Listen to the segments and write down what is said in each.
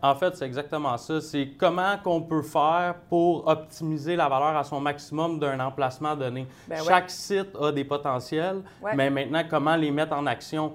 En fait, c'est exactement ça. C'est comment qu'on peut faire pour optimiser la valeur à son maximum d'un emplacement donné. Ben ouais. Chaque site a des potentiels, Ouais. mais maintenant, comment les mettre en action?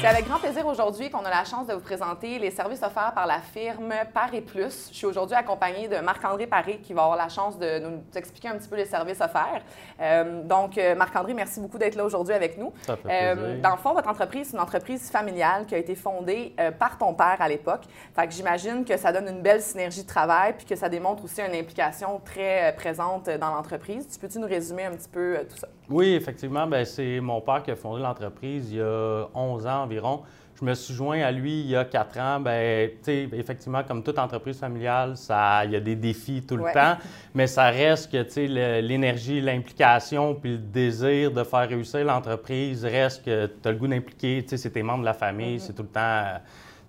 C'est avec grand plaisir aujourd'hui qu'on a la chance de vous présenter les services offerts par la firme Paré Plus. Je suis aujourd'hui accompagnée de Marc-André Paré qui va avoir la chance de nous expliquer un petit peu les services offerts. Euh, donc, euh, Marc-André, merci beaucoup d'être là aujourd'hui avec nous. Ça fait Euh, plaisir. dans le fond, votre entreprise, c'est une entreprise familiale qui a été fondée euh, par ton père à l'époque. Fait que j'imagine que ça donne une belle synergie de travail puis que ça démontre aussi une implication très présente dans l'entreprise. Tu peux-tu nous résumer un petit peu tout ça? Oui, effectivement, ben, c'est mon père qui a fondé l'entreprise il y a 11 ans environ. Je me suis joint à lui il y a 4 ans. Ben, tu sais, effectivement, comme toute entreprise familiale, ça, il y a des défis tout le Ouais. temps, mais ça reste que l'énergie, l'implication, puis le désir de faire réussir l'entreprise reste que tu as le goût d'impliquer. Tu sais, c'est tes membres de la famille, Mm-hmm. c'est tout le temps.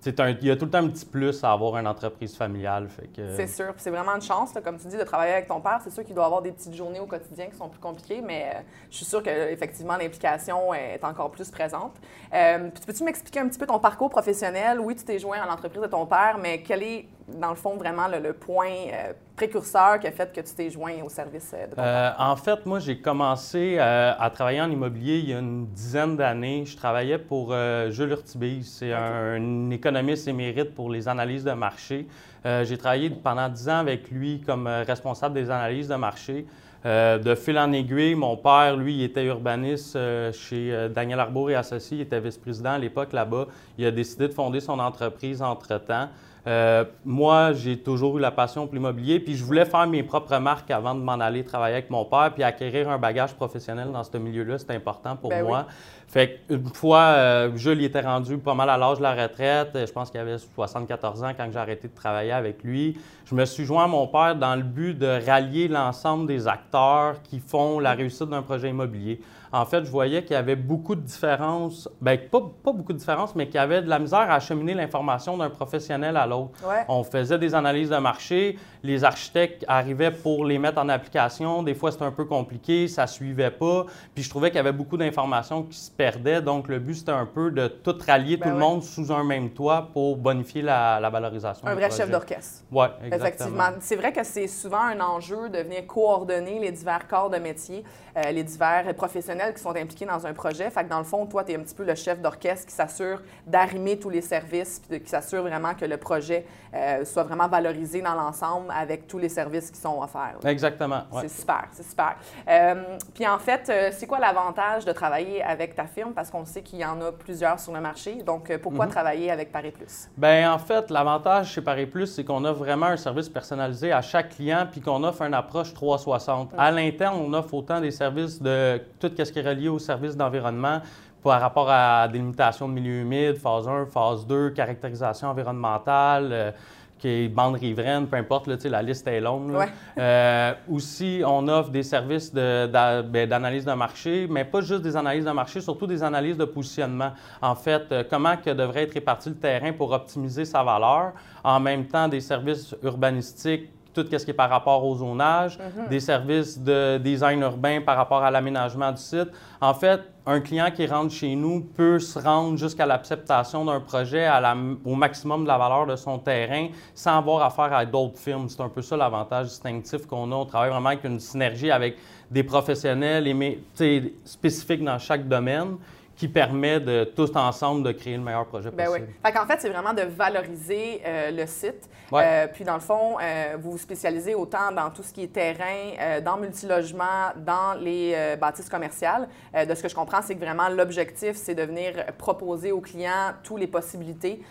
Il y a tout le temps un petit plus à avoir une entreprise familiale. Que, C'est sûr. C'est vraiment une chance, comme tu dis, de travailler avec ton père. C'est sûr qu'il doit avoir des petites journées au quotidien qui sont plus compliquées, mais euh, je suis sûre qu'effectivement, l'implication est encore plus présente. Euh, puis peux-tu m'expliquer un petit peu ton parcours professionnel? Oui, tu t'es joint à l'entreprise de ton père, mais quel est, dans le fond, vraiment le, le point euh, précurseur qui a fait que tu t'es joint au service euh, de ton? Euh, en fait, moi, j'ai commencé euh, à travailler en immobilier il y a une dizaine d'années. Je travaillais pour Jules Urtubise. C'est un, économiste émérite pour les analyses de marché. J'ai travaillé pendant dix ans avec lui comme responsable des analyses de marché. Euh, de fil en aiguille, mon père, lui, il était urbaniste euh, chez euh, Daniel Arbour et Associés. Il était vice-président à l'époque là-bas. Il a décidé de fonder son entreprise entre-temps. Euh, moi, j'ai toujours eu la passion pour l'immobilier, puis je voulais faire mes propres marques avant de m'en aller travailler avec mon père, puis acquérir un bagage professionnel dans ce milieu-là, c'est important pour Ben moi. Fait qu'une fois, euh, Jules était rendu pas mal à l'âge de la retraite. Je pense qu'il avait 74 ans quand j'ai arrêté de travailler avec lui. Je me suis joint à mon père dans le but de rallier l'ensemble des acteurs qui font la réussite d'un projet immobilier. En fait, je voyais qu'il y avait beaucoup de différences, bien, pas, pas beaucoup de différences, mais qu'il y avait de la misère à acheminer l'information d'un professionnel à l'autre. Ouais. On faisait des analyses de marché, les architectes arrivaient pour les mettre en application. Des fois, c'était un peu compliqué, ça suivait pas. Puis je trouvais qu'il y avait beaucoup d'informations qui se perdaient. Donc, le but, c'était un peu de tout rallier Ben tout le monde sous un même toit pour bonifier la, la valorisation. Un vrai projet. chef d'orchestre. Oui, exactement. Effectivement. C'est vrai que c'est souvent un enjeu de venir coordonner les divers corps de métier, euh, les divers professionnels qui sont impliqués dans un projet. Fait que dans le fond, toi, tu es un petit peu le chef d'orchestre qui s'assure d'arrimer tous les services, puis de- qui s'assure vraiment que le projet euh, soit vraiment valorisé dans l'ensemble avec tous les services qui sont offerts. là. Exactement. ouais. C'est super, c'est super. Euh, puis en fait, euh, c'est quoi l'avantage de travailler avec ta firme? Parce qu'on sait qu'il y en a plusieurs sur le marché. Donc, pourquoi travailler avec Paris Plus? Ben en fait, l'avantage chez Paris Plus, c'est qu'on offre vraiment un service personnalisé à chaque client, puis qu'on offre une approche 360. À l'interne, on offre autant des services de tout ce qui est relié aux services d'environnement par rapport à délimitation de milieux humides, phase 1, phase 2, caractérisation environnementale. euh, qui est bande riveraine, peu importe, là, la liste est longue. Ouais. Euh, aussi, on offre des services de- ben, d'analyse de, marché, mais pas juste des analyses de marché, surtout des analyses de positionnement. En fait, euh, comment que devrait être réparti le terrain pour optimiser sa valeur. En même temps, des services urbanistiques, tout ce qui est par rapport au zonage, des services de design urbain par rapport à l'aménagement du site. En fait, un client qui rentre chez nous peut se rendre jusqu'à l'acceptation d'un projet à la- au maximum de la valeur de son terrain sans avoir affaire à d'autres firmes. C'est un peu ça l'avantage distinctif qu'on a. On travaille vraiment avec une synergie avec des professionnels sais, spécifiques dans chaque domaine qui permet de tous ensemble de créer le meilleur projet Ben oui. possible. Fait qu'en fait, c'est vraiment de valoriser euh, le site. Ouais. Euh, puis dans le fond, euh, vous vous spécialisez autant dans tout ce qui est terrain, dans multilogement, dans les bâtisses commerciales. De ce que je comprends, c'est que vraiment l'objectif, c'est de venir proposer aux clients toutes les possibilités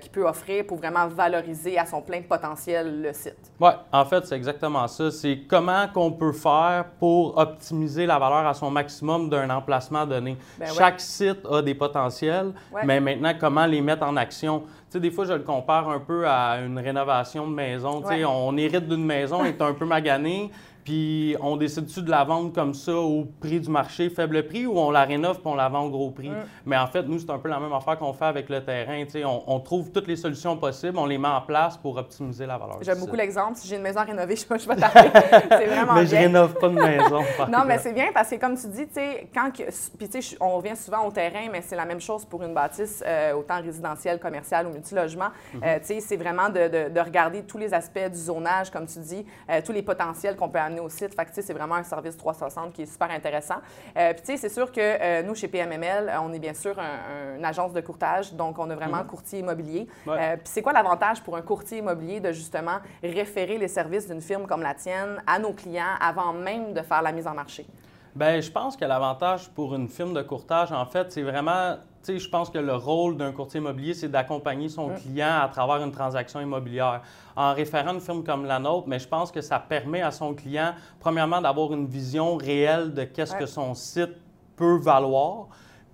qu'il peut offrir pour vraiment valoriser à son plein potentiel le site. Oui, en fait, c'est exactement ça. C'est comment qu'on peut faire pour optimiser la valeur à son maximum d'un emplacement donné. Ben ouais. Chaque site a des potentiels, Ouais. mais maintenant, comment les mettre en action? Sais, des fois, je le compare un peu à une rénovation de maison. On hérite d'une maison, est un peu magané, puis on décide-tu de la vendre comme ça au prix du marché, faible prix, ou on la rénove puis on la vend au gros prix? Mm. Mais en fait, nous, c'est un peu la même affaire qu'on fait avec le terrain. On, on trouve toutes les solutions possibles, on les met en place pour optimiser la valeur. J'aime beaucoup l'exemple. Si j'ai une maison à rénover, je, je vais c'est vraiment mais je rénove pas de maison. non, mais c'est bien parce que, comme tu dis, quand puis tu sais, on revient souvent au terrain, mais c'est la même chose pour une bâtisse, euh, autant résidentielle, commerciale ou multilogement. Mm -hmm. c'est vraiment de, de, regarder tous les aspects du zonage, comme tu dis, euh, tous les potentiels qu'on peut amener au site. Fait que, c'est vraiment un service 360 qui est super intéressant. Euh, puis, tu sais, c'est sûr que nous, chez PMML, on est bien sûr une agence de courtage, donc on a vraiment un mhm. courtier immobilier. Puis, c'est quoi l'avantage pour un courtier immobilier de justement référer les services d'une firme comme la tienne à nos clients avant même de faire la mise en marché? Bien, je pense que l'avantage pour une firme de courtage, en fait, c'est vraiment je pense que le rôle d'un courtier immobilier, c'est d'accompagner son mm. client à travers une transaction immobilière. En référant une firme comme la nôtre, mais je pense que ça permet à son client, premièrement, d'avoir une vision réelle de qu'est-ce que son site peut valoir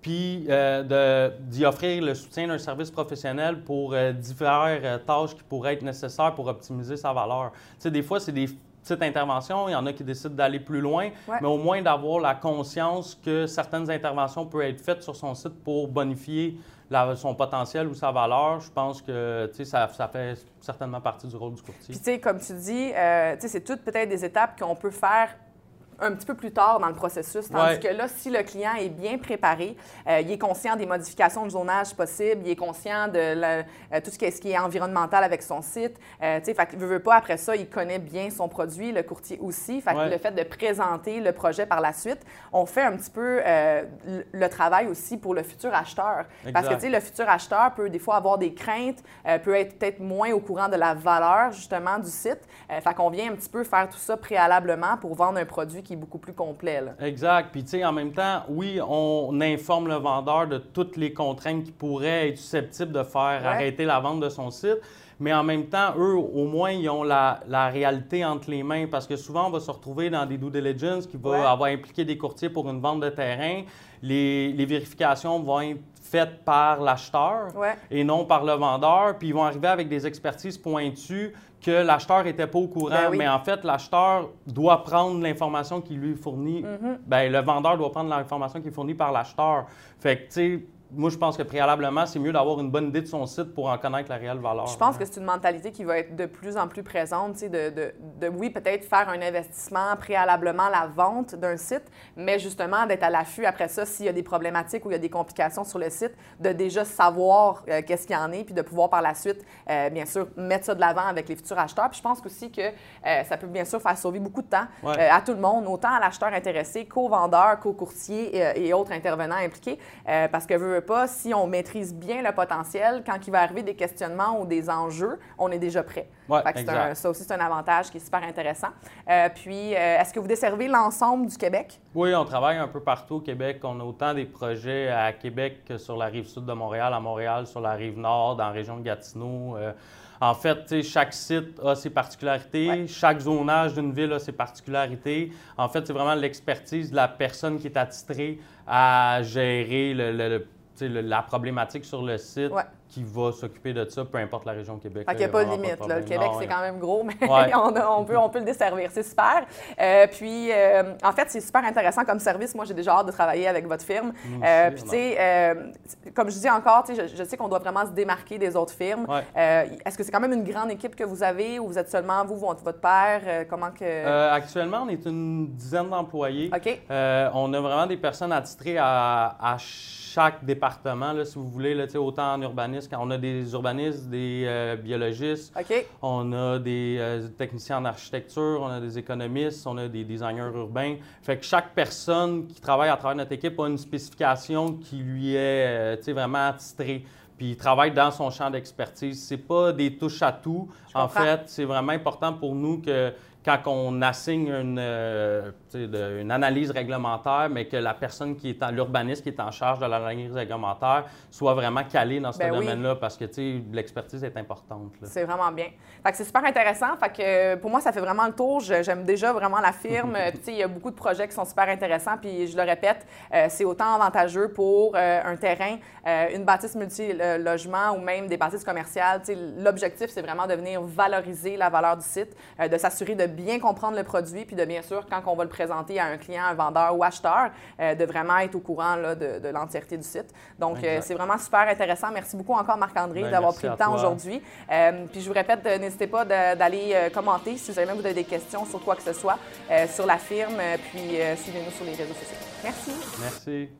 puis euh, d'y offrir le soutien d'un service professionnel pour euh, diverses euh, tâches qui pourraient être nécessaires pour optimiser sa valeur. Tu sais, des fois, c'est des petite intervention, il y en a qui décident d'aller plus loin, mais au moins d'avoir la conscience que certaines interventions peuvent être faites sur son site pour bonifier son potentiel ou sa valeur. Je pense que ça, ça fait certainement partie du rôle du courtier. Puis, tu sais, comme tu dis, euh, c'est toutes peut-être des étapes qu'on peut faire un petit peu plus tard dans le processus. Tandis que là, si le client est bien préparé, euh, il est conscient des modifications de zonage possibles, il est conscient de euh, tout ce qui, est, ce qui, est, environnemental avec son site. Euh, tu sais, fait veut, veut pas, après ça, il connaît bien son produit, le courtier aussi. Fait que le fait de présenter le projet par la suite, on fait un petit peu le travail aussi pour le futur acheteur. Parce que, tu sais, le futur acheteur peut des fois avoir des craintes, peut être peut-être moins au courant de la valeur, justement, du site. fait qu'on vient un petit peu faire tout ça préalablement pour vendre un produit qui est beaucoup plus complet. Exact. Puis, tu sais, en même temps, oui, on informe le vendeur de toutes les contraintes qui pourraient être susceptibles de faire arrêter la vente de son site. Mais en même temps, eux, au moins, ils ont la, réalité entre les mains parce que souvent, on va se retrouver dans des due diligence qui vont avoir impliqué des courtiers pour une vente de terrain. Les, les vérifications vont être faites par l'acheteur et non par le vendeur. Puis ils vont arriver avec des expertises pointues que l'acheteur n'était pas au courant. Ben mais en fait, l'acheteur doit prendre l'information qui lui fournit. Mm-hmm. Bien, le vendeur doit prendre l'information qui est fournie par l'acheteur. Fait que, tu sais, moi, je pense que préalablement, c'est mieux d'avoir une bonne idée de son site pour en connaître la réelle valeur. Je pense que c'est une mentalité qui va être de plus en plus présente, de, de, de, oui, peut-être faire un investissement préalablement à la vente d'un site, mais justement d'être à l'affût après ça s'il y a des problématiques ou il y a des complications sur le site, de déjà savoir euh, qu'est-ce qu'il y en est, puis de pouvoir par la suite, euh, bien sûr, mettre ça de l'avant avec les futurs acheteurs. Puis je pense aussi que euh, ça peut bien sûr faire sauver beaucoup de temps à tout le monde, autant à l'acheteur intéressé qu'au vendeur, qu'au courtier et, autres intervenants impliqués, parce que veut pas, si on maîtrise bien le potentiel, quand il va arriver des questionnements ou des enjeux, on est déjà prêt. Ouais, ça aussi, c'est un avantage qui est super intéressant. Euh, puis, euh, est-ce que vous desservez l'ensemble du Québec? Oui, on travaille un peu partout au Québec. On a autant des projets à Québec que sur la rive sud de Montréal, à Montréal, sur la rive nord, dans la région de Gatineau. Euh, en fait, chaque site a ses particularités, chaque zonage d'une ville a ses particularités. En fait, c'est vraiment l'expertise de la personne qui est attitrée à gérer le, le la problématique sur le site qui va s'occuper de ça, peu importe la région Québec. Il n'y a pas de limite. le Québec, c'est quand même gros, mais on, peut, on peut le desservir. C'est super. Euh, puis, euh, en fait, c'est super intéressant comme service. Moi, j'ai déjà hâte de travailler avec votre firme. Euh, puis, tu sais, comme je dis encore, je, je sais qu'on doit vraiment se démarquer des autres firmes. Est-ce que c'est quand même une grande équipe que vous avez ou vous êtes seulement vous, votre père? comment que... actuellement, on est une dizaine d'employés. OK. on a vraiment des personnes attitrées à, à chaque département, là, si vous voulez, là, autant en urbanisme, on a des urbanistes, des euh, biologistes, on a des euh, techniciens en architecture, on a des économistes, on a des designers urbains. Fait que chaque personne qui travaille à travers notre équipe a une spécification qui lui est euh, vraiment attitrée puis il travaille dans son champ d'expertise. C'est pas des touches à tout. En fait, c'est vraiment important pour nous que quand on assigne une, euh, une, analyse réglementaire, mais que la personne qui est en l'urbaniste, qui est en charge de l'analyse réglementaire, soit vraiment calée dans ce ben domaine-là, parce que l'expertise est importante. C'est vraiment bien. c'est super intéressant. Fait que, pour moi, ça fait vraiment le tour. J'aime déjà vraiment la firme. il y a beaucoup de projets qui sont super intéressants. Puis je le répète, euh, c'est autant avantageux pour euh, un terrain, une bâtisse multi-logement ou même des bâtisses commerciales. L'objectif, c'est vraiment de venir valoriser la valeur du site, de s'assurer de bien comprendre le produit, puis de bien sûr, quand on va le présenter à un client, un vendeur ou acheteur, euh, de vraiment être au courant là, de, l'entièreté du site. Donc, euh, c'est vraiment super intéressant. Merci beaucoup encore, Marc-André, ben, d'avoir pris le temps aujourd'hui. Euh, puis je vous répète, n'hésitez pas d'aller commenter si même vous avez des questions sur quoi que ce soit, sur la firme, puis suivez-nous sur les réseaux sociaux. Merci. Merci.